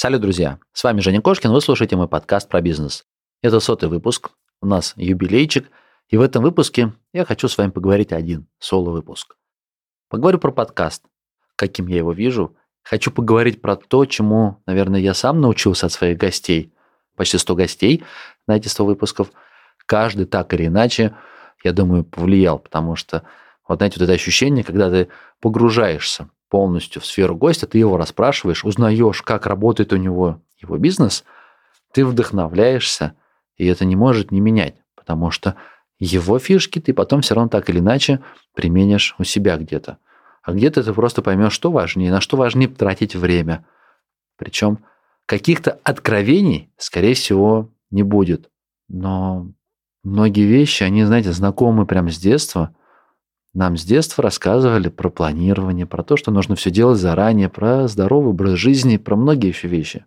Салют, друзья! С вами Женя Кошкин, вы слушаете мой подкаст про бизнес. Это сотый выпуск, у нас юбилейчик, и в этом выпуске я хочу с вами поговорить один, соло-выпуск. Поговорю про подкаст, каким я его вижу. Хочу поговорить про то, чему, наверное, я сам научился от своих гостей. Почти 100 гостей на эти 100 выпусков. Каждый так или иначе, я думаю, повлиял, потому что, вот знаете, вот это ощущение, когда ты погружаешься полностью в сферу гостя, ты его расспрашиваешь, узнаешь, как работает у него его бизнес, ты вдохновляешься, и это не может не менять, потому что его фишки ты потом все равно так или иначе применишь у себя где-то. А где-то ты просто поймешь, что важнее, на что важнее тратить время. Причем каких-то откровений, скорее всего, не будет. Но многие вещи, они, знаете, знакомы прямо с детства – нам с детства рассказывали про планирование, про то, что нужно все делать заранее, про здоровый образ жизни, про многие еще вещи.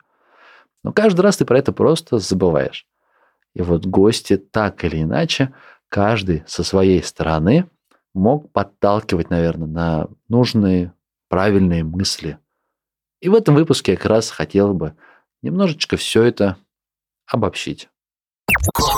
Но каждый раз ты про это просто забываешь. И вот гости так или иначе, каждый со своей стороны мог подталкивать, наверное, на нужные, правильные мысли. И в этом выпуске я как раз хотел бы немножечко все это обобщить.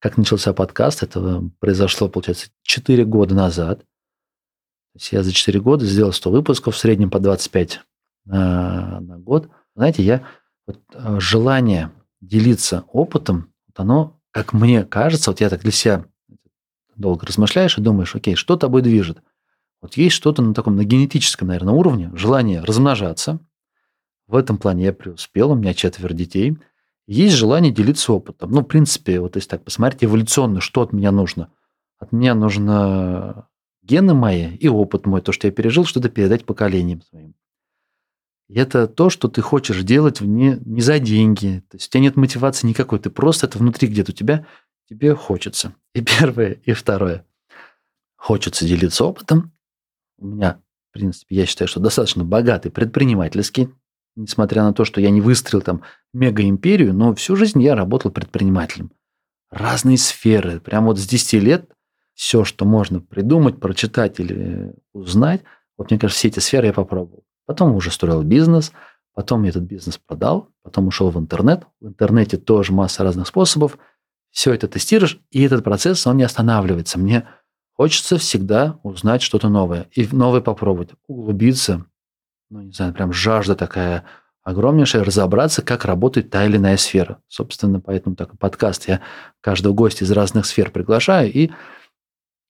как начался подкаст. Это произошло, получается, 4 года назад. То есть я за 4 года сделал 100 выпусков, в среднем по 25 на, на год. Знаете, я вот, э, желание делиться опытом, вот оно, как мне кажется, вот я так для себя долго размышляешь и думаешь, окей, что тобой движет? Вот есть что-то на таком, на генетическом, наверное, уровне, желание размножаться. В этом плане я преуспел, у меня четверо детей – есть желание делиться опытом. Ну, в принципе, вот если так посмотреть, эволюционно, что от меня нужно? От меня нужно гены мои и опыт мой, то, что я пережил, что-то передать поколениям своим. И это то, что ты хочешь делать не, не за деньги. То есть у тебя нет мотивации никакой. Ты просто это внутри где-то у тебя, тебе хочется. И первое, и второе. Хочется делиться опытом. У меня, в принципе, я считаю, что достаточно богатый предпринимательский несмотря на то, что я не выстроил там мега-империю, но всю жизнь я работал предпринимателем. Разные сферы. Прям вот с 10 лет все, что можно придумать, прочитать или узнать, вот мне кажется, все эти сферы я попробовал. Потом уже строил бизнес, потом я этот бизнес продал, потом ушел в интернет. В интернете тоже масса разных способов. Все это тестируешь, и этот процесс, он не останавливается. Мне хочется всегда узнать что-то новое и новое попробовать, углубиться, ну, не знаю, прям жажда такая огромнейшая разобраться, как работает та или иная сфера. Собственно, поэтому такой подкаст я каждого гостя из разных сфер приглашаю и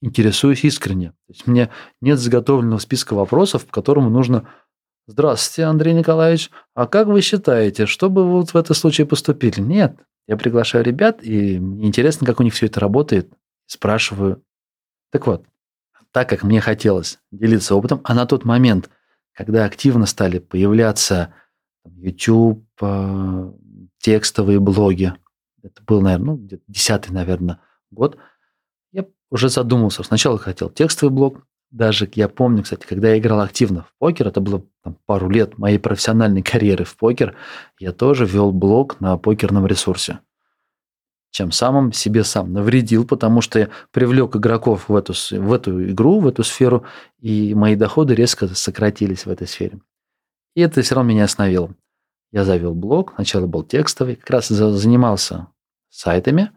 интересуюсь искренне. То есть мне нет заготовленного списка вопросов, по которому нужно «Здравствуйте, Андрей Николаевич, а как вы считаете, что бы вот в этом случае поступили?» Нет, я приглашаю ребят, и мне интересно, как у них все это работает. Спрашиваю. Так вот, так как мне хотелось делиться опытом, а на тот момент когда активно стали появляться YouTube, э, текстовые блоги, это был, наверное, ну, где-то десятый, наверное, год, я уже задумался. Сначала хотел текстовый блог, даже. Я помню, кстати, когда я играл активно в покер, это было там, пару лет моей профессиональной карьеры в покер, я тоже вел блог на покерном ресурсе чем самым себе сам навредил, потому что привлек игроков в эту, в эту игру, в эту сферу, и мои доходы резко сократились в этой сфере. И это все равно меня остановило. Я завел блог, сначала был текстовый, как раз занимался сайтами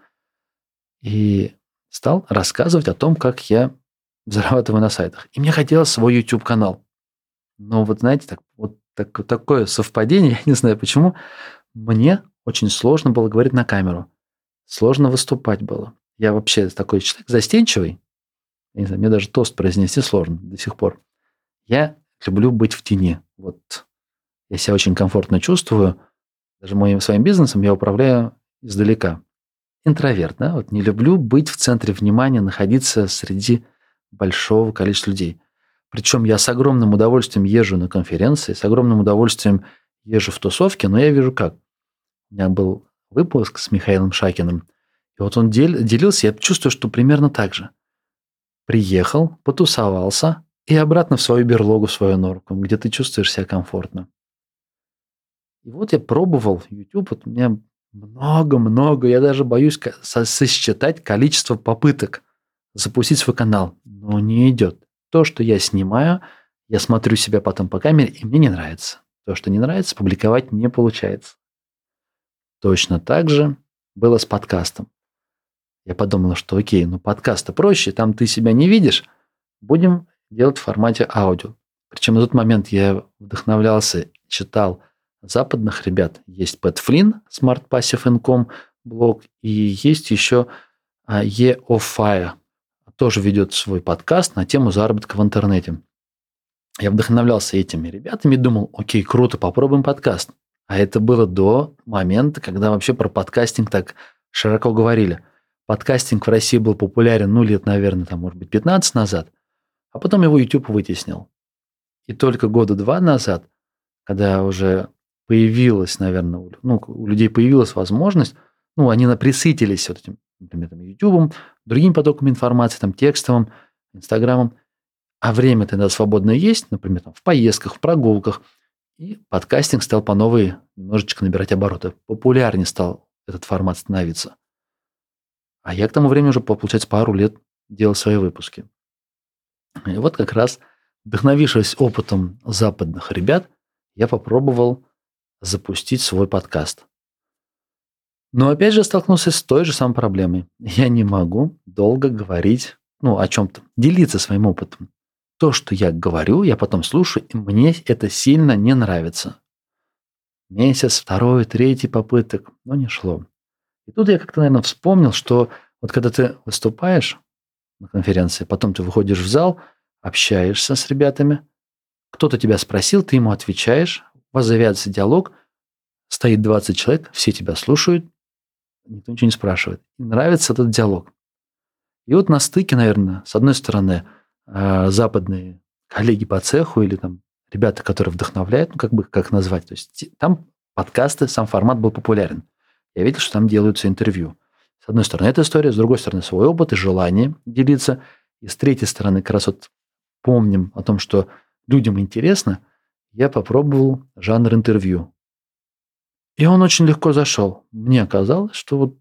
и стал рассказывать о том, как я зарабатываю на сайтах. И мне хотелось свой YouTube-канал. Но вот знаете, так, вот так, такое совпадение, я не знаю почему, мне очень сложно было говорить на камеру. Сложно выступать было. Я вообще такой человек застенчивый. Не знаю, мне даже тост произнести сложно до сих пор. Я люблю быть в тени. Вот я себя очень комфортно чувствую. Даже моим своим бизнесом я управляю издалека. Интроверт, да? Вот не люблю быть в центре внимания, находиться среди большого количества людей. Причем я с огромным удовольствием езжу на конференции, с огромным удовольствием езжу в тусовки, но я вижу как. у меня был выпуск с Михаилом Шакиным, и вот он дел, делился, я чувствую, что примерно так же. Приехал, потусовался и обратно в свою берлогу, в свою норку, где ты чувствуешь себя комфортно. И вот я пробовал YouTube, вот у меня много-много, я даже боюсь сосчитать количество попыток запустить свой канал, но не идет. То, что я снимаю, я смотрю себя потом по камере, и мне не нравится. То, что не нравится, публиковать не получается. Точно так же было с подкастом. Я подумал, что окей, ну подкаст-то проще, там ты себя не видишь, будем делать в формате аудио. Причем на тот момент я вдохновлялся, читал западных ребят. Есть Пэт Флинн, Smart Passive Income блог, и есть еще E of Fire, тоже ведет свой подкаст на тему заработка в интернете. Я вдохновлялся этими ребятами и думал, окей, круто, попробуем подкаст. А это было до момента, когда вообще про подкастинг так широко говорили. Подкастинг в России был популярен, ну, лет, наверное, там, может быть, 15 назад, а потом его YouTube вытеснил. И только года два назад, когда уже появилась, наверное, ну, у людей появилась возможность, ну, они присытились вот этим, например, там, YouTube, другими потоками информации, там, текстовым, Инстаграмом, а время тогда свободное есть, например, там, в поездках, в прогулках, и подкастинг стал по новой немножечко набирать обороты. Популярнее стал этот формат становиться. А я к тому времени уже, получается, пару лет делал свои выпуски. И вот как раз, вдохновившись опытом западных ребят, я попробовал запустить свой подкаст. Но опять же столкнулся с той же самой проблемой. Я не могу долго говорить ну, о чем-то, делиться своим опытом. То, что я говорю, я потом слушаю, и мне это сильно не нравится. Месяц, второй, третий попыток, но не шло. И тут я как-то, наверное, вспомнил, что вот когда ты выступаешь на конференции, потом ты выходишь в зал, общаешься с ребятами, кто-то тебя спросил, ты ему отвечаешь, у вас завязывается диалог, стоит 20 человек, все тебя слушают, никто ничего не спрашивает. И нравится этот диалог. И вот на стыке, наверное, с одной стороны, западные коллеги по цеху или там ребята, которые вдохновляют, ну, как бы, как назвать. То есть там подкасты, сам формат был популярен. Я видел, что там делаются интервью. С одной стороны, эта история, с другой стороны, свой опыт и желание делиться. И с третьей стороны, как раз вот помним о том, что людям интересно, я попробовал жанр интервью. И он очень легко зашел. Мне казалось, что вот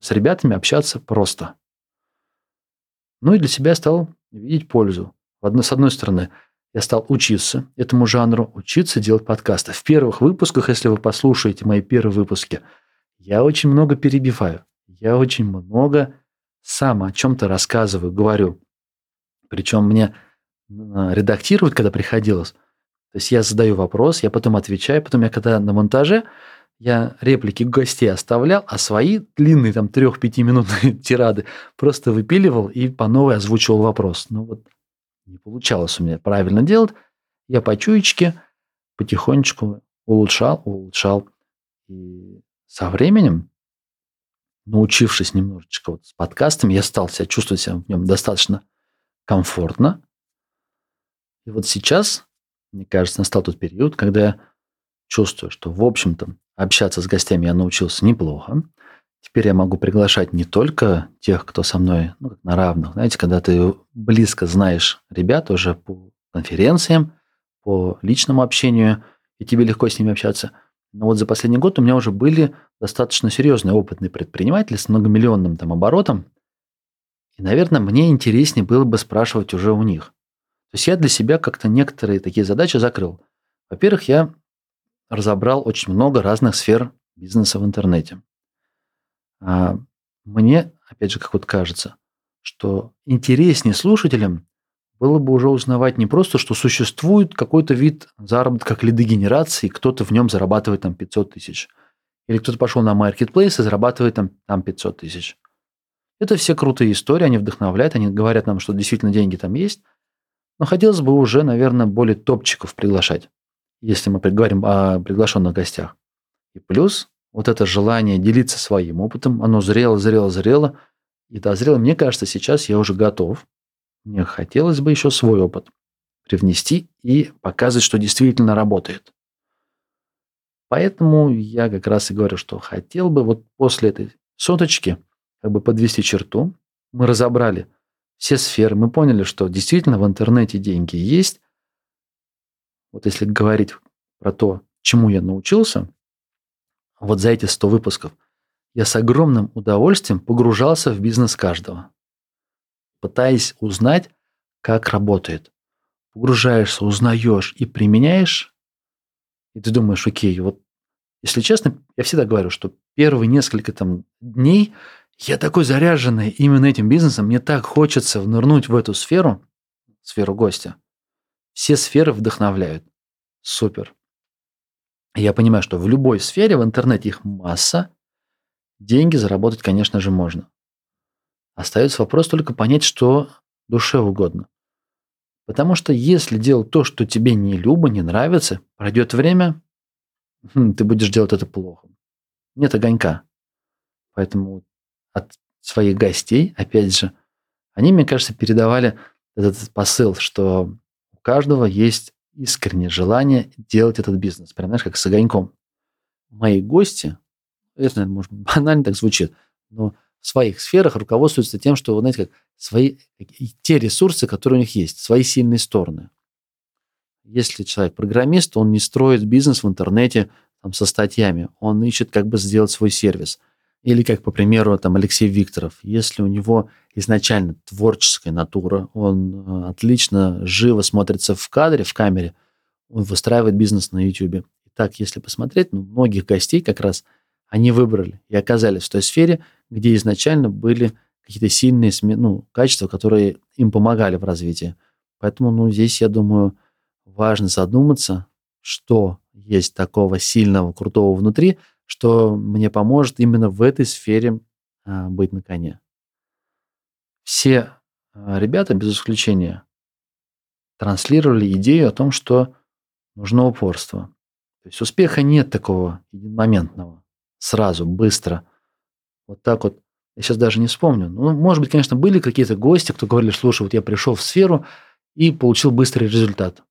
с ребятами общаться просто. Ну и для себя стал видеть пользу. С одной стороны, я стал учиться этому жанру, учиться делать подкасты. В первых выпусках, если вы послушаете мои первые выпуски, я очень много перебиваю. Я очень много сам о чем-то рассказываю, говорю. Причем мне редактировать, когда приходилось. То есть я задаю вопрос, я потом отвечаю, потом я когда на монтаже, я реплики гостей оставлял, а свои длинные там трех-пятиминутные тирады просто выпиливал и по новой озвучивал вопрос. Ну вот не получалось у меня правильно делать. Я по чуечке потихонечку улучшал, улучшал. И со временем, научившись немножечко вот с подкастами, я стал себя чувствовать себя в нем достаточно комфортно. И вот сейчас, мне кажется, настал тот период, когда я чувствую, что, в общем-то, общаться с гостями я научился неплохо. Теперь я могу приглашать не только тех, кто со мной ну, на равных. Знаете, когда ты близко знаешь ребят уже по конференциям, по личному общению, и тебе легко с ними общаться. Но вот за последний год у меня уже были достаточно серьезные опытные предприниматели с многомиллионным там оборотом. И, наверное, мне интереснее было бы спрашивать уже у них. То есть я для себя как-то некоторые такие задачи закрыл. Во-первых, я разобрал очень много разных сфер бизнеса в интернете. А мне, опять же, как вот кажется, что интереснее слушателям было бы уже узнавать не просто, что существует какой-то вид заработка, как лидогенерации, кто-то в нем зарабатывает там 500 тысяч. Или кто-то пошел на маркетплейс и зарабатывает там, там 500 тысяч. Это все крутые истории, они вдохновляют, они говорят нам, что действительно деньги там есть. Но хотелось бы уже, наверное, более топчиков приглашать если мы говорим о приглашенных гостях. И плюс вот это желание делиться своим опытом, оно зрело, зрело, зрело. И дозрело. Мне кажется, сейчас я уже готов. Мне хотелось бы еще свой опыт привнести и показывать, что действительно работает. Поэтому я как раз и говорю, что хотел бы вот после этой соточки как бы подвести черту. Мы разобрали все сферы, мы поняли, что действительно в интернете деньги есть. Вот если говорить про то, чему я научился, вот за эти 100 выпусков, я с огромным удовольствием погружался в бизнес каждого, пытаясь узнать, как работает. Погружаешься, узнаешь и применяешь, и ты думаешь, окей, вот если честно, я всегда говорю, что первые несколько там дней я такой заряженный именно этим бизнесом, мне так хочется внырнуть в эту сферу, сферу гостя. Все сферы вдохновляют. Супер. Я понимаю, что в любой сфере в интернете их масса. Деньги заработать, конечно же, можно. Остается вопрос только понять, что душе угодно. Потому что если делать то, что тебе не любо, не нравится, пройдет время, хм, ты будешь делать это плохо. Нет огонька. Поэтому от своих гостей, опять же, они, мне кажется, передавали этот посыл, что каждого есть искреннее желание делать этот бизнес. Прям, знаешь, как с огоньком. Мои гости, это, наверное, может, банально так звучит, но в своих сферах руководствуются тем, что, знаете, как свои, те ресурсы, которые у них есть, свои сильные стороны. Если человек программист, он не строит бизнес в интернете там, со статьями, он ищет, как бы сделать свой сервис. Или, как, по примеру, там, Алексей Викторов, если у него изначально творческая натура, он э, отлично, живо смотрится в кадре, в камере, он выстраивает бизнес на YouTube. И так, если посмотреть, ну, многих гостей как раз они выбрали и оказались в той сфере, где изначально были какие-то сильные ну, качества, которые им помогали в развитии. Поэтому ну, здесь, я думаю, важно задуматься, что есть такого сильного, крутого внутри, что мне поможет именно в этой сфере а, быть на коне. Все а, ребята, без исключения, транслировали идею о том, что нужно упорство. То есть успеха нет такого единомоментного, сразу, быстро. Вот так вот. Я сейчас даже не вспомню. Ну, может быть, конечно, были какие-то гости, кто говорили, слушай, вот я пришел в сферу и получил быстрый результат.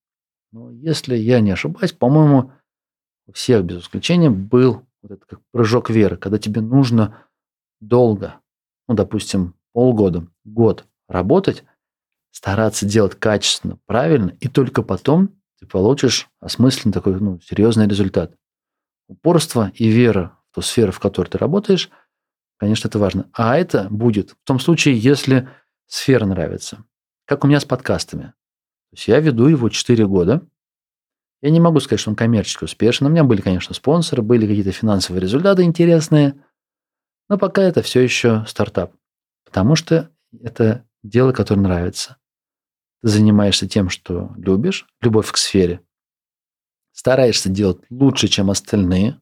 Но если я не ошибаюсь, по-моему, у всех без исключения был вот этот как прыжок веры, когда тебе нужно долго, ну, допустим, полгода, год работать, стараться делать качественно, правильно, и только потом ты получишь осмысленный такой, ну, серьезный результат. Упорство и вера в ту сферу, в которой ты работаешь, конечно, это важно. А это будет в том случае, если сфера нравится. Как у меня с подкастами. То есть я веду его 4 года. Я не могу сказать, что он коммерчески успешен. У меня были, конечно, спонсоры, были какие-то финансовые результаты интересные. Но пока это все еще стартап. Потому что это дело, которое нравится. Ты занимаешься тем, что любишь, любовь к сфере. Стараешься делать лучше, чем остальные.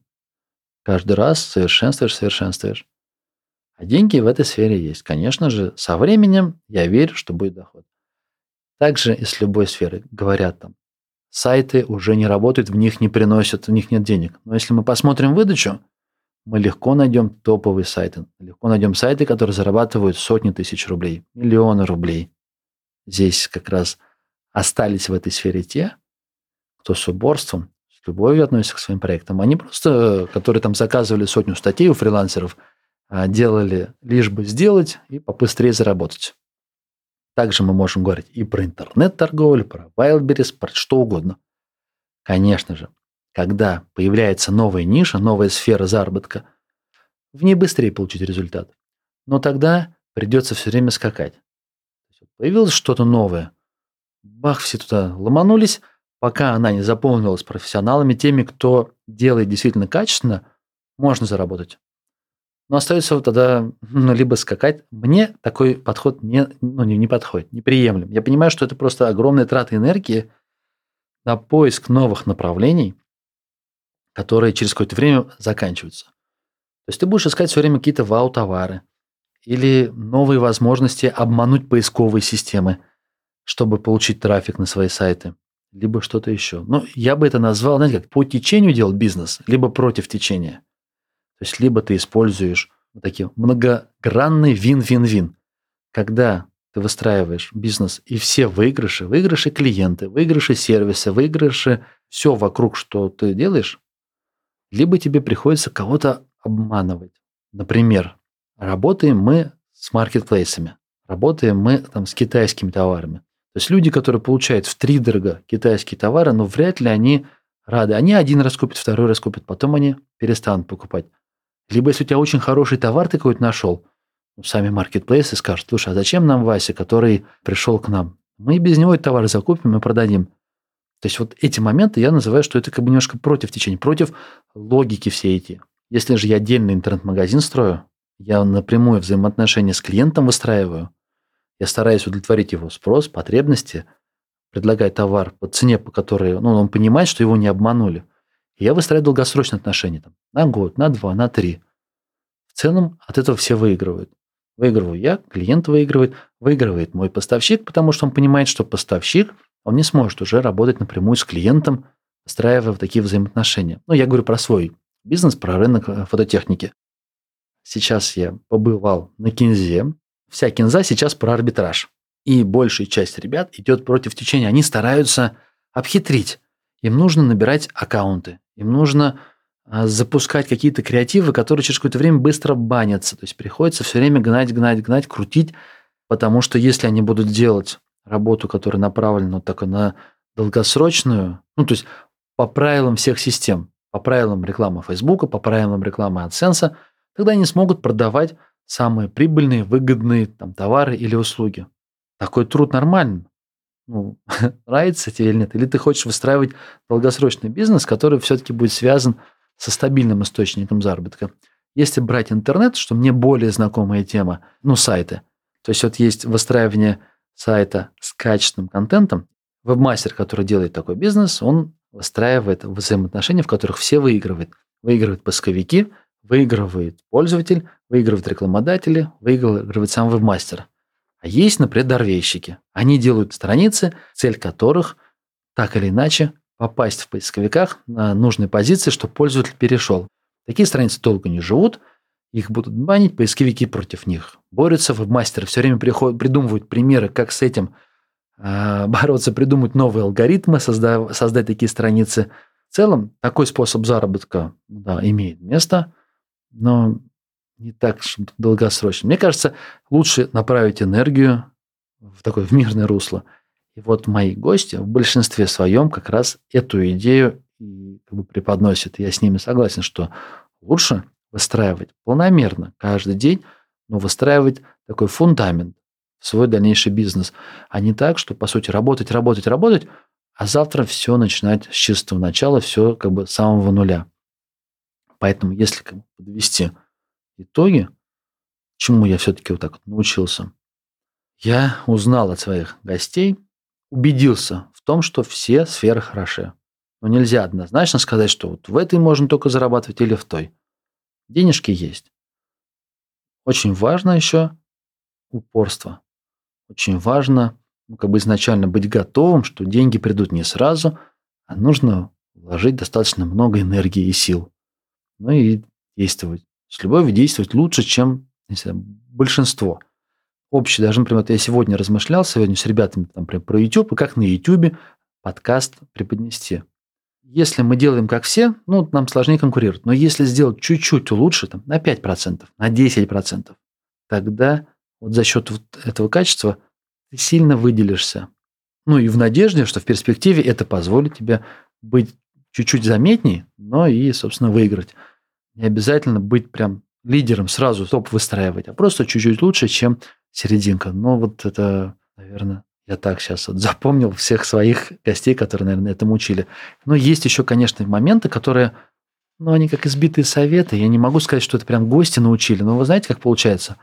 Каждый раз совершенствуешь, совершенствуешь. А деньги в этой сфере есть. Конечно же, со временем я верю, что будет доход. Также и с любой сферы. Говорят там, сайты уже не работают, в них не приносят, в них нет денег. Но если мы посмотрим выдачу, мы легко найдем топовые сайты. Легко найдем сайты, которые зарабатывают сотни тысяч рублей, миллионы рублей. Здесь как раз остались в этой сфере те, кто с уборством, с любовью относится к своим проектам. Они просто, которые там заказывали сотню статей у фрилансеров, а, делали лишь бы сделать и побыстрее заработать. Также мы можем говорить и про интернет-торговлю, про Wildberries, про что угодно. Конечно же, когда появляется новая ниша, новая сфера заработка, в ней быстрее получить результат. Но тогда придется все время скакать. Появилось что-то новое. Бах, все туда ломанулись, пока она не заполнилась профессионалами, теми, кто делает действительно качественно, можно заработать. Но остается вот тогда ну, либо скакать. Мне такой подход не, ну, не, не подходит, неприемлем. Я понимаю, что это просто огромная трата энергии на поиск новых направлений, которые через какое-то время заканчиваются. То есть ты будешь искать все время какие-то вау-товары или новые возможности обмануть поисковые системы, чтобы получить трафик на свои сайты, либо что-то еще. Ну, я бы это назвал, знаете, как по течению делать бизнес, либо против течения. То есть либо ты используешь вот такие многогранный вин-вин-вин, когда ты выстраиваешь бизнес, и все выигрыши, выигрыши клиенты, выигрыши сервиса, выигрыши, все вокруг, что ты делаешь, либо тебе приходится кого-то обманывать. Например, работаем мы с маркетплейсами, работаем мы там с китайскими товарами. То есть люди, которые получают в три дорого китайские товары, но вряд ли они рады. Они один раз купят, второй раз купят, потом они перестанут покупать. Либо если у тебя очень хороший товар ты какой-то нашел, ну, сами маркетплейсы скажут, слушай, а зачем нам Вася, который пришел к нам? Мы без него этот товар закупим и продадим. То есть вот эти моменты я называю, что это как бы немножко против течения, против логики все эти. Если же я отдельный интернет-магазин строю, я напрямую взаимоотношения с клиентом выстраиваю, я стараюсь удовлетворить его спрос, потребности, предлагать товар по цене, по которой ну, он понимает, что его не обманули. Я выстраиваю долгосрочные отношения там, на год, на два, на три. В целом от этого все выигрывают. Выигрываю я, клиент выигрывает, выигрывает мой поставщик, потому что он понимает, что поставщик, он не сможет уже работать напрямую с клиентом, выстраивая такие взаимоотношения. Ну, я говорю про свой бизнес, про рынок э, фототехники. Сейчас я побывал на кинзе. Вся кинза сейчас про арбитраж. И большая часть ребят идет против течения. Они стараются обхитрить. Им нужно набирать аккаунты. Им нужно а, запускать какие-то креативы, которые через какое-то время быстро банятся. То есть приходится все время гнать, гнать, гнать, крутить, потому что если они будут делать работу, которая направлена вот так на долгосрочную, ну то есть по правилам всех систем, по правилам рекламы Фейсбука, по правилам рекламы AdSense, тогда они смогут продавать самые прибыльные, выгодные там, товары или услуги. Такой труд нормальный. Ну, нравится тебе или нет? Или ты хочешь выстраивать долгосрочный бизнес, который все-таки будет связан со стабильным источником заработка. Если брать интернет, что мне более знакомая тема, ну, сайты. То есть вот есть выстраивание сайта с качественным контентом. Вебмастер, который делает такой бизнес, он выстраивает взаимоотношения, в которых все выигрывают. Выигрывают поисковики, выигрывает пользователь, выигрывают рекламодатели, выигрывает сам вебмастер. А есть, например, дорвейщики. Они делают страницы, цель которых так или иначе попасть в поисковиках на нужные позиции, чтобы пользователь перешел. Такие страницы долго не живут, их будут банить, поисковики против них борются, вебмастеры все время приходят, придумывают примеры, как с этим э, бороться, придумать новые алгоритмы, создав, создать такие страницы. В целом, такой способ заработка да, имеет место, но не так долгосрочно. Мне кажется, лучше направить энергию в такое в мирное русло – и вот мои гости в большинстве своем как раз эту идею и как бы преподносят. Я с ними согласен, что лучше выстраивать планомерно каждый день, но выстраивать такой фундамент в свой дальнейший бизнес, а не так, что, по сути, работать, работать, работать, а завтра все начинать с чистого начала, все как бы с самого нуля. Поэтому, если как бы подвести итоги, чему я все-таки вот так вот научился, я узнал от своих гостей – убедился в том, что все сферы хороши. Но нельзя однозначно сказать, что вот в этой можно только зарабатывать или в той. Денежки есть. Очень важно еще упорство. Очень важно ну, как бы изначально быть готовым, что деньги придут не сразу, а нужно вложить достаточно много энергии и сил. Ну и действовать. С любовью действовать лучше, чем знаю, большинство – общий, даже, например, я сегодня размышлял сегодня с ребятами там, например, про YouTube, и как на YouTube подкаст преподнести. Если мы делаем как все, ну, нам сложнее конкурировать. Но если сделать чуть-чуть лучше, там, на 5%, на 10%, тогда вот за счет вот этого качества ты сильно выделишься. Ну и в надежде, что в перспективе это позволит тебе быть чуть-чуть заметней, но и, собственно, выиграть. Не обязательно быть прям лидером сразу топ выстраивать, а просто чуть-чуть лучше, чем серединка. Но вот это, наверное, я так сейчас вот запомнил всех своих гостей, которые, наверное, этому учили. Но есть еще, конечно, моменты, которые, ну, они как избитые советы. Я не могу сказать, что это прям гости научили. Но вы знаете, как получается?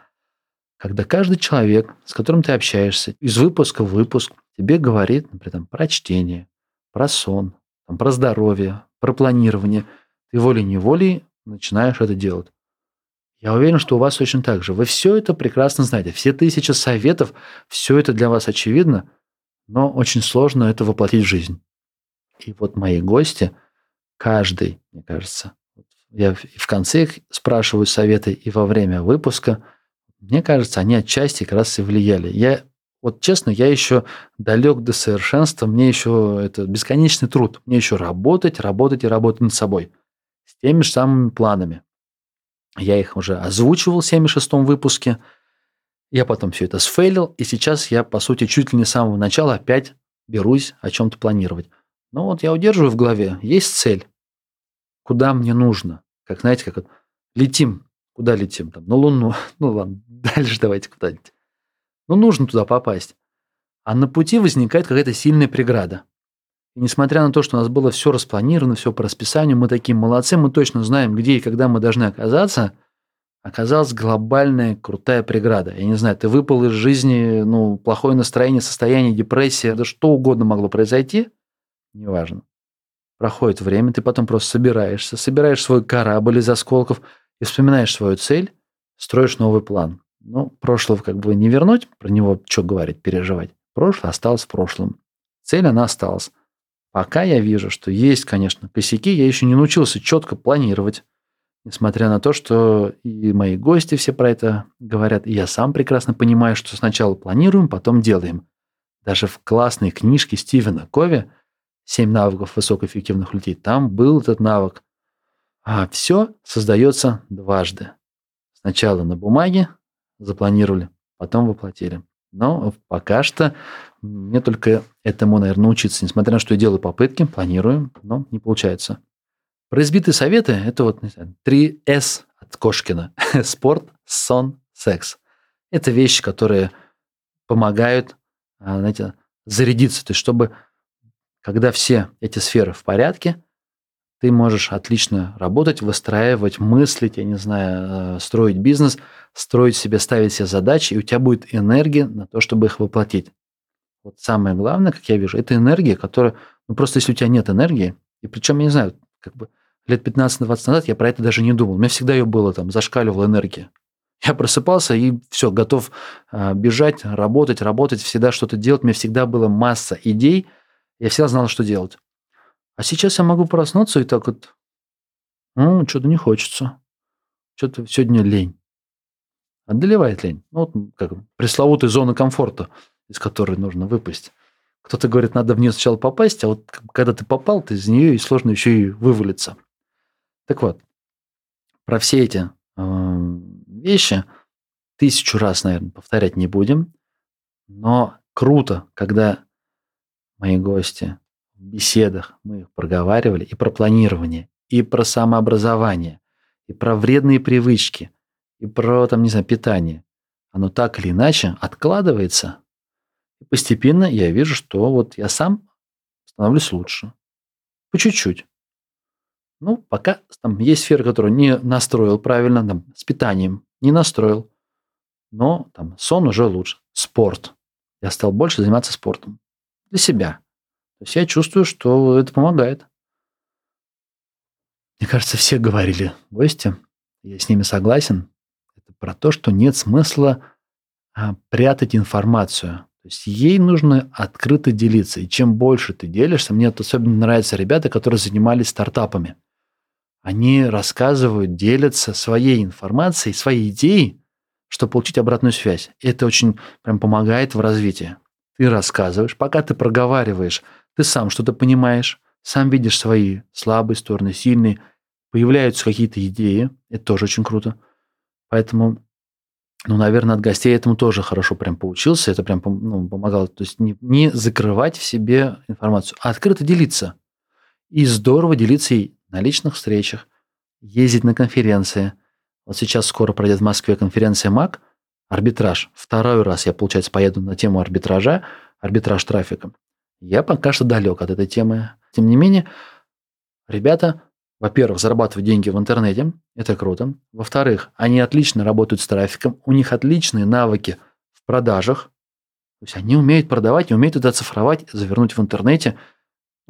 Когда каждый человек, с которым ты общаешься, из выпуска в выпуск тебе говорит, например, там, про чтение, про сон, там, про здоровье, про планирование, ты волей-неволей начинаешь это делать. Я уверен, что у вас точно так же. Вы все это прекрасно знаете. Все тысячи советов, все это для вас очевидно, но очень сложно это воплотить в жизнь. И вот мои гости, каждый, мне кажется, я в конце их спрашиваю советы и во время выпуска, мне кажется, они отчасти как раз и влияли. Я, вот честно, я еще далек до совершенства, мне еще это бесконечный труд, мне еще работать, работать и работать над собой. Теми же самыми планами. Я их уже озвучивал в 76-м выпуске. Я потом все это сфейлил, и сейчас я, по сути, чуть ли не с самого начала опять берусь о чем-то планировать. Но вот я удерживаю в голове, есть цель. Куда мне нужно? Как, знаете, как вот, летим. Куда летим? Там, на Луну. Ну ладно, дальше давайте куда-нибудь. Ну, нужно туда попасть. А на пути возникает какая-то сильная преграда. И несмотря на то, что у нас было все распланировано, все по расписанию, мы такие молодцы, мы точно знаем, где и когда мы должны оказаться, оказалась глобальная крутая преграда. Я не знаю, ты выпал из жизни, ну, плохое настроение, состояние, депрессия, да что угодно могло произойти, неважно. Проходит время, ты потом просто собираешься, собираешь свой корабль из осколков и вспоминаешь свою цель, строишь новый план. Ну, прошлого как бы не вернуть, про него что говорить, переживать. Прошлое осталось в прошлом. Цель, она осталась. Пока я вижу, что есть, конечно, косяки, я еще не научился четко планировать. Несмотря на то, что и мои гости все про это говорят, и я сам прекрасно понимаю, что сначала планируем, потом делаем. Даже в классной книжке Стивена Кови «Семь навыков высокоэффективных людей» там был этот навык. А все создается дважды. Сначала на бумаге запланировали, потом воплотили. Но пока что мне только этому, наверное, учиться. Несмотря на то, что я делаю попытки, планирую, но не получается. Про избитые советы – это вот не знаю, 3С от Кошкина. Спорт, сон, секс. Это вещи, которые помогают, а, знаете, зарядиться. То есть, чтобы, когда все эти сферы в порядке, ты можешь отлично работать, выстраивать, мыслить, я не знаю, э, строить бизнес, строить себе, ставить себе задачи, и у тебя будет энергия на то, чтобы их воплотить. Вот самое главное, как я вижу, это энергия, которая, ну просто если у тебя нет энергии, и причем, я не знаю, как бы лет 15-20 назад я про это даже не думал. У меня всегда ее было, там, зашкаливала энергия. Я просыпался и все, готов э, бежать, работать, работать, всегда что-то делать. У меня всегда была масса идей, я всегда знал, что делать. А сейчас я могу проснуться и так вот, ну, что-то не хочется. Что-то сегодня лень. Одолевает лень. Ну, вот как пресловутая зона комфорта, из которой нужно выпасть. Кто-то говорит, надо в нее сначала попасть, а вот когда ты попал, ты из нее и сложно еще и вывалиться. Так вот, про все эти э, вещи тысячу раз, наверное, повторять не будем. Но круто, когда мои гости в беседах мы их проговаривали и про планирование, и про самообразование, и про вредные привычки, и про, там, не знаю, питание. Оно так или иначе откладывается. И постепенно я вижу, что вот я сам становлюсь лучше. По чуть-чуть. Ну, пока там есть сферы, которые не настроил правильно, там, с питанием не настроил. Но там сон уже лучше. Спорт. Я стал больше заниматься спортом. Для себя. То есть я чувствую, что это помогает. Мне кажется, все говорили гости, я с ними согласен, это про то, что нет смысла а, прятать информацию. То есть ей нужно открыто делиться. И чем больше ты делишься, мне это особенно нравятся ребята, которые занимались стартапами. Они рассказывают, делятся своей информацией, своей идеей, чтобы получить обратную связь. Это очень прям помогает в развитии. Ты рассказываешь, пока ты проговариваешь ты сам что-то понимаешь, сам видишь свои слабые стороны, сильные, появляются какие-то идеи, это тоже очень круто. Поэтому, ну, наверное, от гостей этому тоже хорошо прям поучился, это прям ну, помогало. То есть не, не закрывать в себе информацию, а открыто делиться. И здорово делиться и на личных встречах, ездить на конференции. Вот сейчас скоро пройдет в Москве конференция МАК, арбитраж. Второй раз я, получается, поеду на тему арбитража, арбитраж трафика. Я пока что далек от этой темы. Тем не менее, ребята, во-первых, зарабатывают деньги в интернете, это круто. Во-вторых, они отлично работают с трафиком, у них отличные навыки в продажах. То есть они умеют продавать, умеют это оцифровать, завернуть в интернете.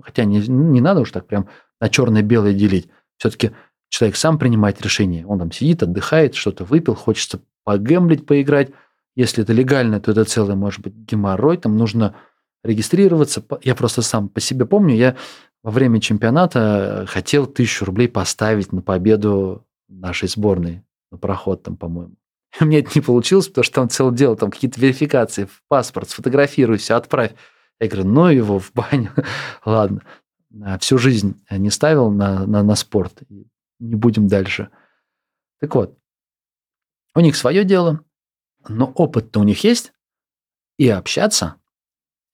Хотя не, не надо уж так прям на черное-белое делить. Все-таки человек сам принимает решение. Он там сидит, отдыхает, что-то выпил, хочется погемблить, поиграть. Если это легально, то это целый, может быть, геморрой. Там нужно регистрироваться. Я просто сам по себе помню, я во время чемпионата хотел тысячу рублей поставить на победу нашей сборной на проход там, по-моему. У меня это не получилось, потому что там целое дело, там какие-то верификации в паспорт, сфотографируйся, отправь. Я говорю, ну его в баню. Ладно. Всю жизнь не ставил на, на, на спорт. не будем дальше. Так вот, у них свое дело, но опыт-то у них есть, и общаться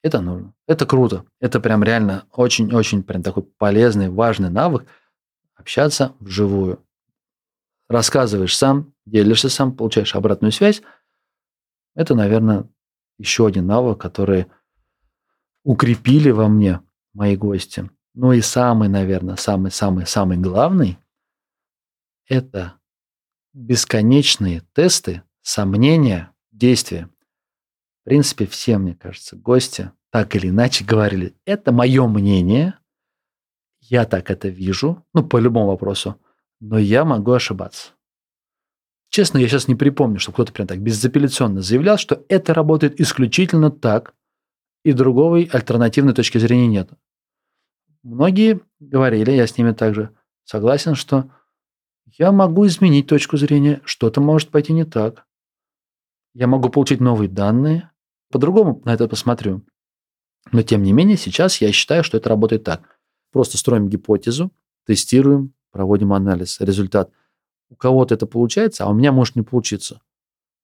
это нужно. Это круто. Это прям реально очень-очень прям такой полезный, важный навык общаться вживую. Рассказываешь сам, делишься сам, получаешь обратную связь. Это, наверное, еще один навык, который укрепили во мне мои гости. Ну и самый, наверное, самый-самый-самый главный – это бесконечные тесты, сомнения, действия. В принципе, все, мне кажется, гости так или иначе говорили, это мое мнение, я так это вижу, ну, по любому вопросу, но я могу ошибаться. Честно, я сейчас не припомню, что кто-то прям так безапелляционно заявлял, что это работает исключительно так, и другой альтернативной точки зрения нет. Многие говорили, я с ними также согласен, что я могу изменить точку зрения, что-то может пойти не так. Я могу получить новые данные, по-другому на это посмотрю. Но тем не менее, сейчас я считаю, что это работает так. Просто строим гипотезу, тестируем, проводим анализ. Результат. У кого-то это получается, а у меня может не получиться.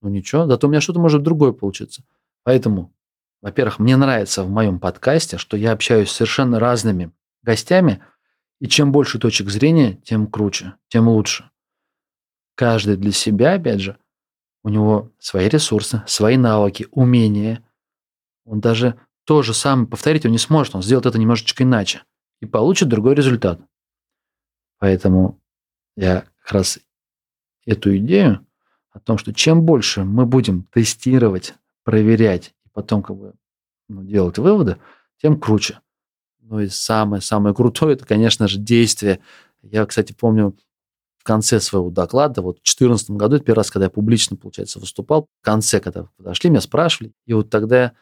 Ну ничего, зато у меня что-то может другое получиться. Поэтому, во-первых, мне нравится в моем подкасте, что я общаюсь с совершенно разными гостями, и чем больше точек зрения, тем круче, тем лучше. Каждый для себя, опять же, у него свои ресурсы, свои навыки, умения. Он даже то же самое повторить он не сможет, он сделает это немножечко иначе и получит другой результат. Поэтому я как раз эту идею о том, что чем больше мы будем тестировать, проверять и потом как бы ну, делать выводы, тем круче. Ну и самое-самое крутое, это, конечно же, действие. Я, кстати, помню, конце своего доклада, вот в 2014 году, это первый раз, когда я публично, получается, выступал, в конце, когда подошли, меня спрашивали, и вот тогда я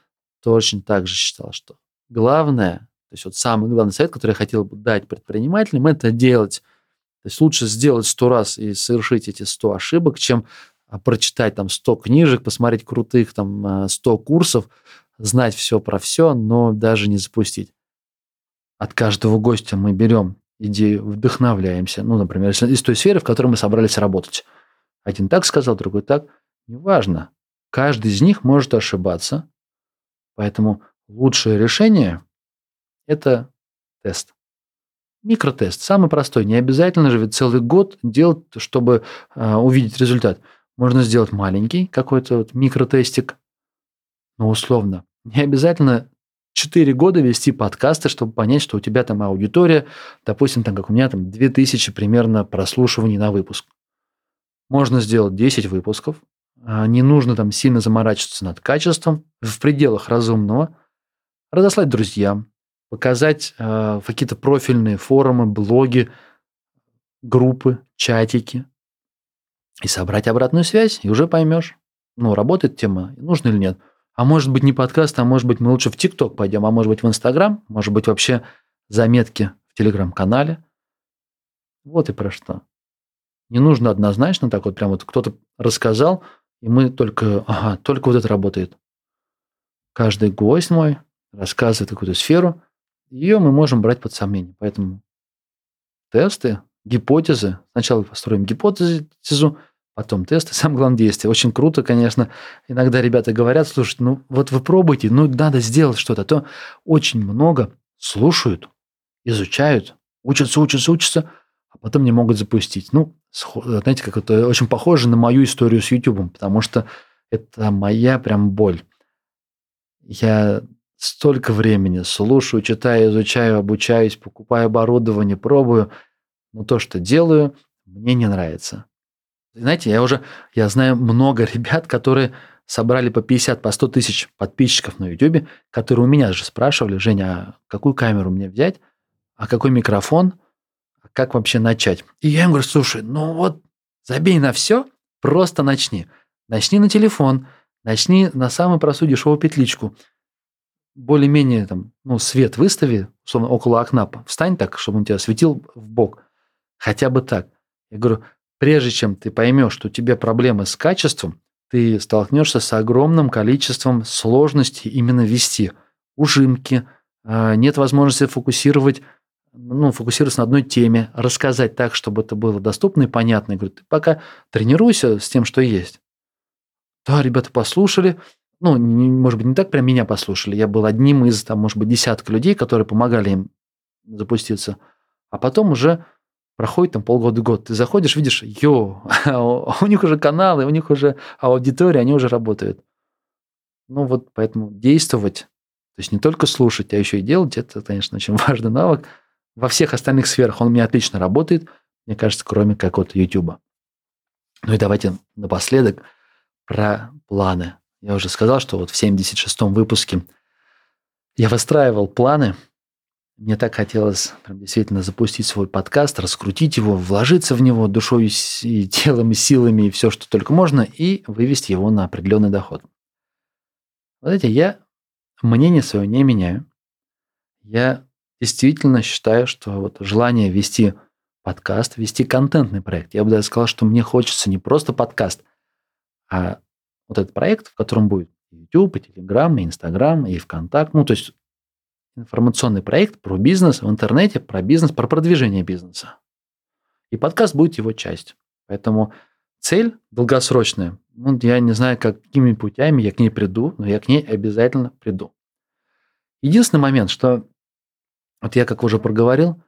точно так же считал, что главное, то есть вот самый главный совет, который я хотел бы дать предпринимателям, это делать. То есть лучше сделать сто раз и совершить эти сто ошибок, чем а, прочитать там 100 книжек, посмотреть крутых там 100 а, курсов, знать все про все, но даже не запустить. От каждого гостя мы берем идею, вдохновляемся. Ну, например, из той сферы, в которой мы собрались работать. Один так сказал, другой так. Неважно. Каждый из них может ошибаться. Поэтому лучшее решение – это тест. Микротест, самый простой. Не обязательно же ведь целый год делать, чтобы э, увидеть результат. Можно сделать маленький какой-то вот микротестик, но условно. Не обязательно 4 года вести подкасты, чтобы понять, что у тебя там аудитория, допустим, там, как у меня, там 2000 примерно прослушиваний на выпуск. Можно сделать 10 выпусков, а, не нужно там сильно заморачиваться над качеством, в пределах разумного, разослать друзьям, показать э, какие-то профильные форумы, блоги, группы, чатики и собрать обратную связь, и уже поймешь, ну, работает тема, нужно или нет. А может быть не подкаст, а может быть мы лучше в ТикТок пойдем, а может быть в Инстаграм, может быть вообще заметки в Телеграм-канале. Вот и про что. Не нужно однозначно так вот прям вот кто-то рассказал, и мы только, ага, только вот это работает. Каждый гость мой рассказывает какую-то сферу, ее мы можем брать под сомнение. Поэтому тесты, гипотезы. Сначала построим гипотезу, потом тесты, самое главное действие. Очень круто, конечно. Иногда ребята говорят, слушайте, ну вот вы пробуйте, ну надо сделать что-то. А то очень много слушают, изучают, учатся, учатся, учатся, а потом не могут запустить. Ну, знаете, как это очень похоже на мою историю с YouTube, потому что это моя прям боль. Я столько времени слушаю, читаю, изучаю, обучаюсь, покупаю оборудование, пробую, но то, что делаю, мне не нравится. Знаете, я уже, я знаю много ребят, которые собрали по 50, по 100 тысяч подписчиков на YouTube, которые у меня же спрашивали, Женя, а какую камеру мне взять, а какой микрофон, а как вообще начать? И я им говорю, слушай, ну вот забей на все, просто начни. Начни на телефон, начни на самую простую дешевую петличку. Более-менее там, ну, свет выстави, условно, около окна, встань так, чтобы он тебя светил в бок. Хотя бы так. Я говорю, Прежде чем ты поймешь, что у тебя проблемы с качеством, ты столкнешься с огромным количеством сложностей именно вести. Ужимки, а, нет возможности фокусировать ну, фокусироваться на одной теме, рассказать так, чтобы это было доступно и понятно. Я говорю, ты пока тренируйся с тем, что есть. Да, ребята послушали. Ну, не, может быть, не так прям меня послушали. Я был одним из, там, может быть, десятка людей, которые помогали им запуститься. А потом уже проходит там полгода-год. Ты заходишь, видишь, йо, у них уже каналы, у них уже аудитория, они уже работают. Ну вот поэтому действовать, то есть не только слушать, а еще и делать, это, конечно, очень важный навык. Во всех остальных сферах он у меня отлично работает, мне кажется, кроме какого-то YouTube. Ну и давайте напоследок про планы. Я уже сказал, что вот в 76-м выпуске я выстраивал планы. Мне так хотелось прям действительно запустить свой подкаст, раскрутить его, вложиться в него душой и телом, и силами, и все, что только можно, и вывести его на определенный доход. Вот эти я мнение свое не меняю. Я действительно считаю, что вот желание вести подкаст, вести контентный проект, я бы даже сказал, что мне хочется не просто подкаст, а вот этот проект, в котором будет YouTube, и Telegram, и Instagram, и ВКонтакт, ну, то есть информационный проект про бизнес в интернете, про бизнес, про продвижение бизнеса. И подкаст будет его частью. Поэтому цель долгосрочная. Ну, я не знаю, какими путями я к ней приду, но я к ней обязательно приду. Единственный момент, что вот я, как уже проговорил,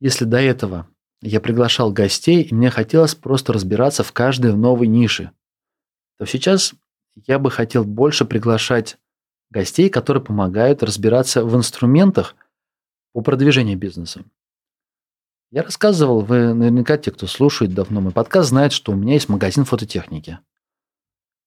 если до этого я приглашал гостей, и мне хотелось просто разбираться в каждой новой нише, то сейчас я бы хотел больше приглашать гостей, которые помогают разбираться в инструментах по продвижению бизнеса. Я рассказывал, вы наверняка, те, кто слушает давно мой подкаст, знают, что у меня есть магазин фототехники.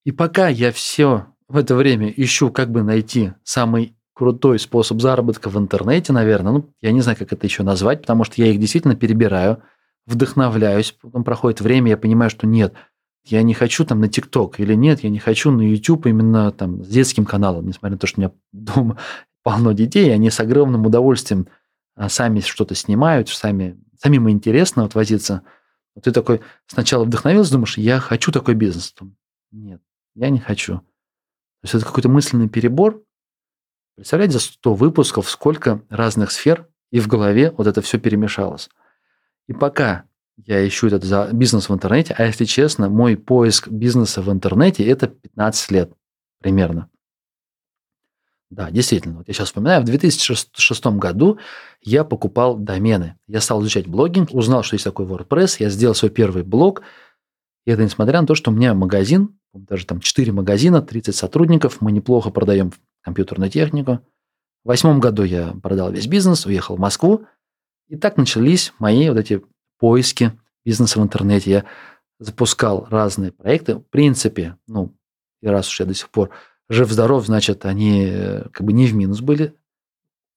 И пока я все в это время ищу, как бы найти самый крутой способ заработка в интернете, наверное. Ну, я не знаю, как это еще назвать, потому что я их действительно перебираю, вдохновляюсь, потом проходит время, я понимаю, что нет, я не хочу там на ТикТок или нет, я не хочу на YouTube именно там с детским каналом, несмотря на то, что у меня дома полно детей, они с огромным удовольствием а, сами что-то снимают, сами, самим интересно вот возиться. Вот ты такой сначала вдохновился, думаешь, я хочу такой бизнес. Нет, я не хочу. То есть это какой-то мысленный перебор, Представляете, за 100 выпусков сколько разных сфер и в голове вот это все перемешалось. И пока я ищу этот за бизнес в интернете, а если честно, мой поиск бизнеса в интернете – это 15 лет примерно. Да, действительно. Вот я сейчас вспоминаю, в 2006 году я покупал домены. Я стал изучать блогинг, узнал, что есть такой WordPress, я сделал свой первый блог. И это несмотря на то, что у меня магазин, даже там 4 магазина, 30 сотрудников, мы неплохо продаем компьютерную технику. В восьмом году я продал весь бизнес, уехал в Москву. И так начались мои вот эти поиски бизнеса в интернете. Я запускал разные проекты. В принципе, ну, и раз уж я до сих пор жив-здоров, значит, они э, как бы не в минус были.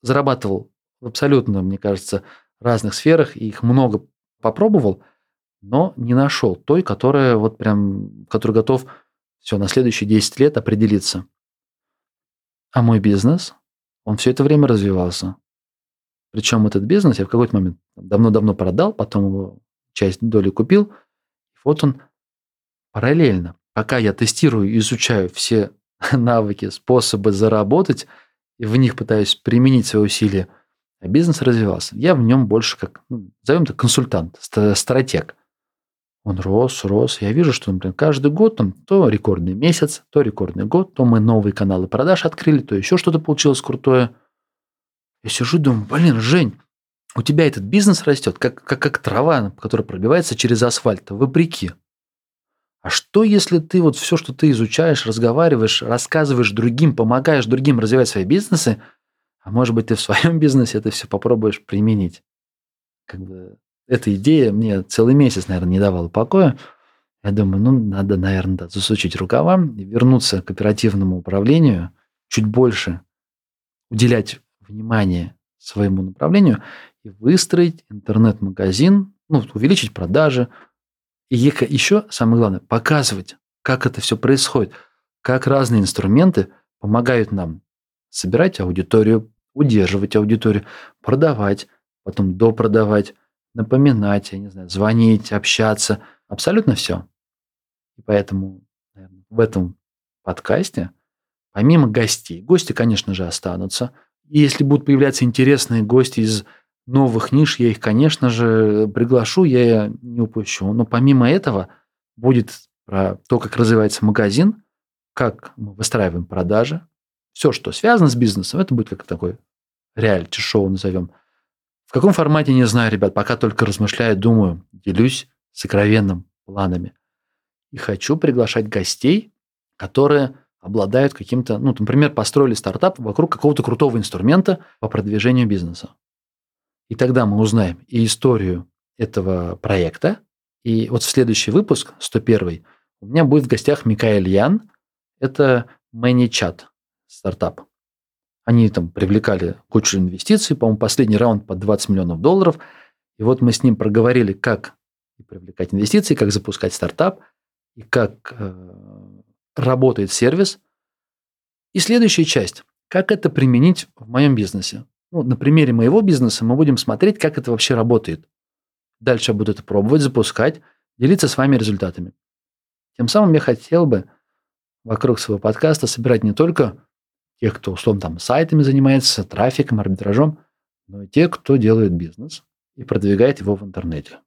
Зарабатывал в абсолютно, мне кажется, разных сферах, и их много попробовал, но не нашел той, которая вот прям, который готов все на следующие 10 лет определиться. А мой бизнес, он все это время развивался. Причем этот бизнес я в какой-то момент давно-давно продал, потом его часть доли купил. Вот он параллельно, пока я тестирую и изучаю все навыки, способы заработать, и в них пытаюсь применить свои усилия, а бизнес развивался. Я в нем больше как, ну, назовем это консультант, стратег. Он рос, рос. Я вижу, что, например, каждый год там то рекордный месяц, то рекордный год, то мы новые каналы продаж открыли, то еще что-то получилось крутое. Я сижу и думаю, блин, Жень, у тебя этот бизнес растет, как, как, как трава, которая пробивается через асфальт, вопреки. А что, если ты вот все, что ты изучаешь, разговариваешь, рассказываешь другим, помогаешь другим развивать свои бизнесы, а может быть, ты в своем бизнесе это все попробуешь применить? Как бы эта идея мне целый месяц, наверное, не давала покоя. Я думаю, ну, надо, наверное, да, засучить рукава и вернуться к оперативному управлению, чуть больше уделять внимание своему направлению и выстроить интернет-магазин, ну, увеличить продажи. И еще, самое главное, показывать, как это все происходит, как разные инструменты помогают нам собирать аудиторию, удерживать аудиторию, продавать, потом допродавать, напоминать, я не знаю, звонить, общаться, абсолютно все. И поэтому наверное, в этом подкасте, помимо гостей, гости, конечно же, останутся. И если будут появляться интересные гости из новых ниш, я их, конечно же, приглашу, я не упущу. Но помимо этого будет про то, как развивается магазин, как мы выстраиваем продажи, все, что связано с бизнесом, это будет как такой реалити-шоу назовем. В каком формате, не знаю, ребят, пока только размышляю, думаю, делюсь сокровенным планами. И хочу приглашать гостей, которые обладают каким-то, ну, например, построили стартап вокруг какого-то крутого инструмента по продвижению бизнеса. И тогда мы узнаем и историю этого проекта. И вот в следующий выпуск, 101 у меня будет в гостях Микаэль Ян. Это ManyChat стартап. Они там привлекали кучу инвестиций, по-моему, последний раунд под 20 миллионов долларов. И вот мы с ним проговорили, как привлекать инвестиции, как запускать стартап, и как э, работает сервис. И следующая часть, как это применить в моем бизнесе. Ну, на примере моего бизнеса мы будем смотреть, как это вообще работает. Дальше я буду это пробовать, запускать, делиться с вами результатами. Тем самым я хотел бы вокруг своего подкаста собирать не только тех, кто условно там сайтами занимается, трафиком, арбитражом, но и тех, кто делает бизнес и продвигает его в интернете.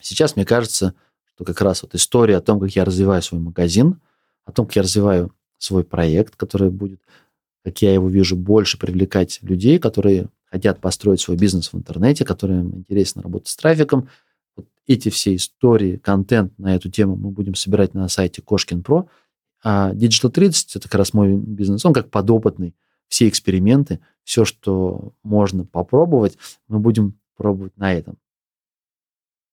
Сейчас мне кажется, что как раз вот история о том, как я развиваю свой магазин, о том, как я развиваю свой проект, который будет, как я его вижу, больше привлекать людей, которые хотят построить свой бизнес в интернете, которым интересно работать с трафиком. Вот эти все истории, контент на эту тему мы будем собирать на сайте Кошкин Про. А Digital 30 это как раз мой бизнес, он как подопытный. Все эксперименты, все, что можно попробовать, мы будем пробовать на этом.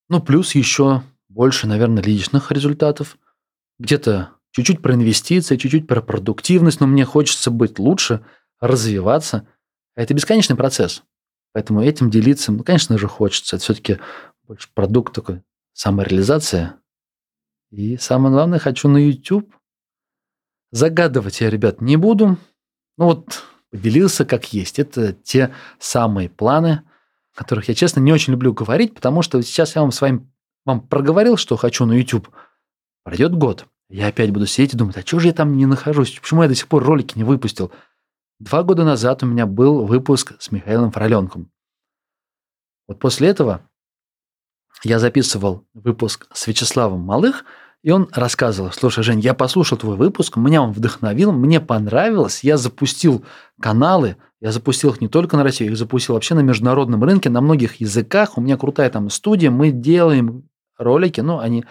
Ну, плюс еще больше, наверное, личных результатов. Где-то чуть-чуть про инвестиции, чуть-чуть про продуктивность, но мне хочется быть лучше, развиваться. Это бесконечный процесс. Поэтому этим делиться, ну, конечно же, хочется. Это все-таки больше продукт такой, самореализация. И самое главное, хочу на YouTube Загадывать я, ребят, не буду. Ну вот, поделился как есть. Это те самые планы, о которых я, честно, не очень люблю говорить, потому что сейчас я вам с вами вам проговорил, что хочу на YouTube. Пройдет год. Я опять буду сидеть и думать, а чего же я там не нахожусь? Почему я до сих пор ролики не выпустил? Два года назад у меня был выпуск с Михаилом Фроленком. Вот после этого я записывал выпуск с Вячеславом Малых – и он рассказывал, слушай, Жень, я послушал твой выпуск, меня он вдохновил, мне понравилось, я запустил каналы, я запустил их не только на Россию, их запустил вообще на международном рынке, на многих языках, у меня крутая там студия, мы делаем ролики, ну, они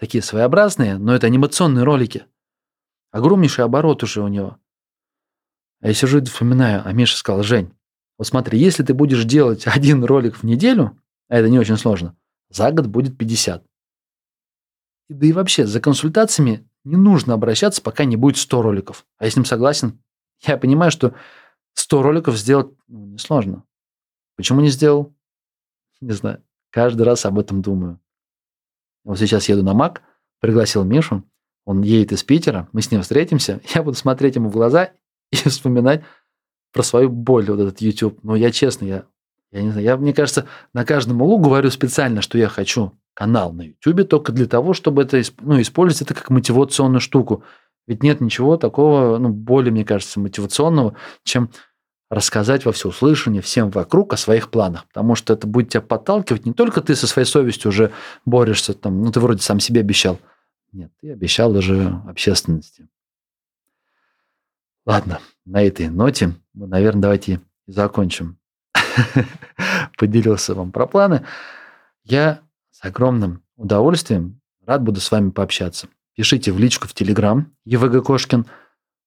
такие своеобразные, но это анимационные ролики. Огромнейший оборот уже у него. А я сижу и вспоминаю, а Миша сказал, Жень, вот смотри, если ты будешь делать один ролик в неделю, а это не очень сложно, за год будет 50. Да и вообще, за консультациями не нужно обращаться, пока не будет 100 роликов. А я с ним согласен. Я понимаю, что 100 роликов сделать ну, несложно. Почему не сделал? Не знаю. Каждый раз об этом думаю. Вот сейчас еду на МАК, пригласил Мишу, он едет из Питера, мы с ним встретимся, я буду смотреть ему в глаза и вспоминать про свою боль, вот этот YouTube. Но я честно, я, я не знаю, я, мне кажется, на каждом углу говорю специально, что я хочу канал на YouTube только для того, чтобы это ну, использовать это как мотивационную штуку. Ведь нет ничего такого, ну, более, мне кажется, мотивационного, чем рассказать во всеуслышание всем вокруг о своих планах. Потому что это будет тебя подталкивать. Не только ты со своей совестью уже борешься, там, ну, ты вроде сам себе обещал. Нет, ты обещал уже общественности. Ладно, на этой ноте мы, наверное, давайте закончим. Поделился вам про планы. Я с огромным удовольствием рад буду с вами пообщаться. Пишите в личку в Телеграм ЕВГ Кошкин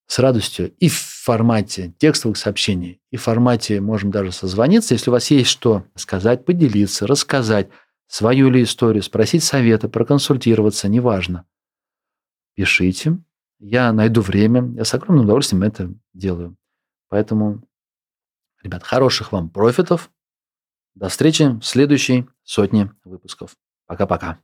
с радостью и в формате текстовых сообщений, и в формате можем даже созвониться, если у вас есть что сказать, поделиться, рассказать свою или историю, спросить совета, проконсультироваться, неважно. Пишите, я найду время, я с огромным удовольствием это делаю. Поэтому, ребят, хороших вам профитов. До встречи в следующей сотне выпусков. Пока-пока.